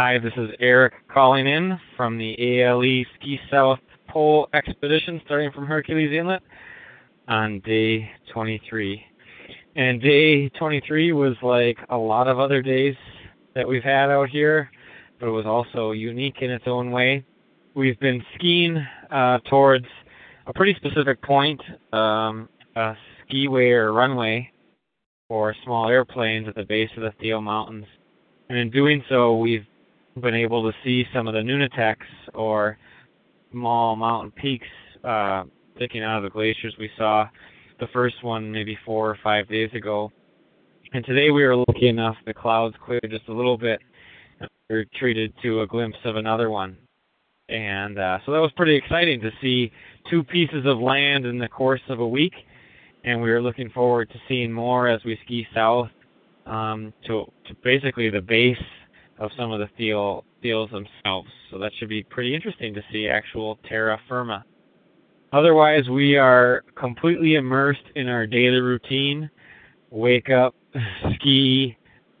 Hi, this is Eric calling in from the ALE Ski South Pole Expedition starting from Hercules Inlet on day 23. And day 23 was like a lot of other days that we've had out here, but it was also unique in its own way. We've been skiing uh, towards a pretty specific point, um, a skiway or runway for small airplanes at the base of the Thiel Mountains. And in doing so, we've been able to see some of the Nunataks or small mountain peaks uh, sticking out of the glaciers we saw the first one maybe four or five days ago. And today we were lucky enough the clouds cleared just a little bit. We were treated to a glimpse of another one. And uh, so that was pretty exciting to see two pieces of land in the course of a week. And we are looking forward to seeing more as we ski south um, to, to basically the base of some of the Thiel, Thiels themselves. So that should be pretty interesting to see actual terra firma. Otherwise, we are completely immersed in our daily routine. Wake up, ski,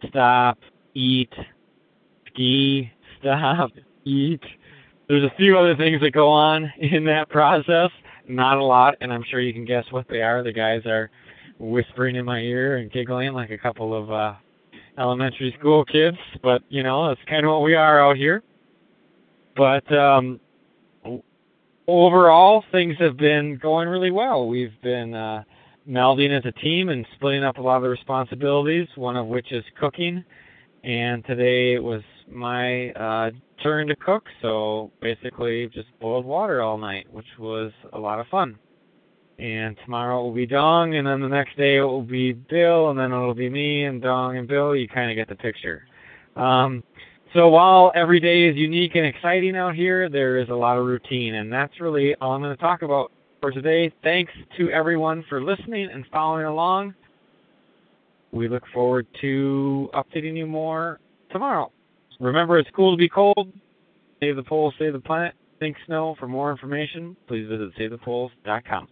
stop, eat, ski, stop, eat. There's a few other things that go on in that process. Not a lot, and I'm sure you can guess what they are. The guys are whispering in my ear and giggling like a couple of uh, elementary school kids, but you know that's kind of what we are out here. But um, overall, things have been going really well. We've been uh, melding as a team and splitting up a lot of the responsibilities. One of which is cooking, and today it was my uh, turn to cook. So basically, just boiled water all night, which was a lot of fun and tomorrow it will be Dong, and then the next day it will be Bill, and then it'll be me and Dong and Bill. You kind of get the picture. Um, so while every day is unique and exciting out here, there is a lot of routine, and that's really all I'm going to talk about for today. Thanks to everyone for listening and following along. We look forward to updating you more tomorrow. Remember, it's cool to be cold. Save the poles, save the planet. Think snow. For more information, please visit savethepoles.com.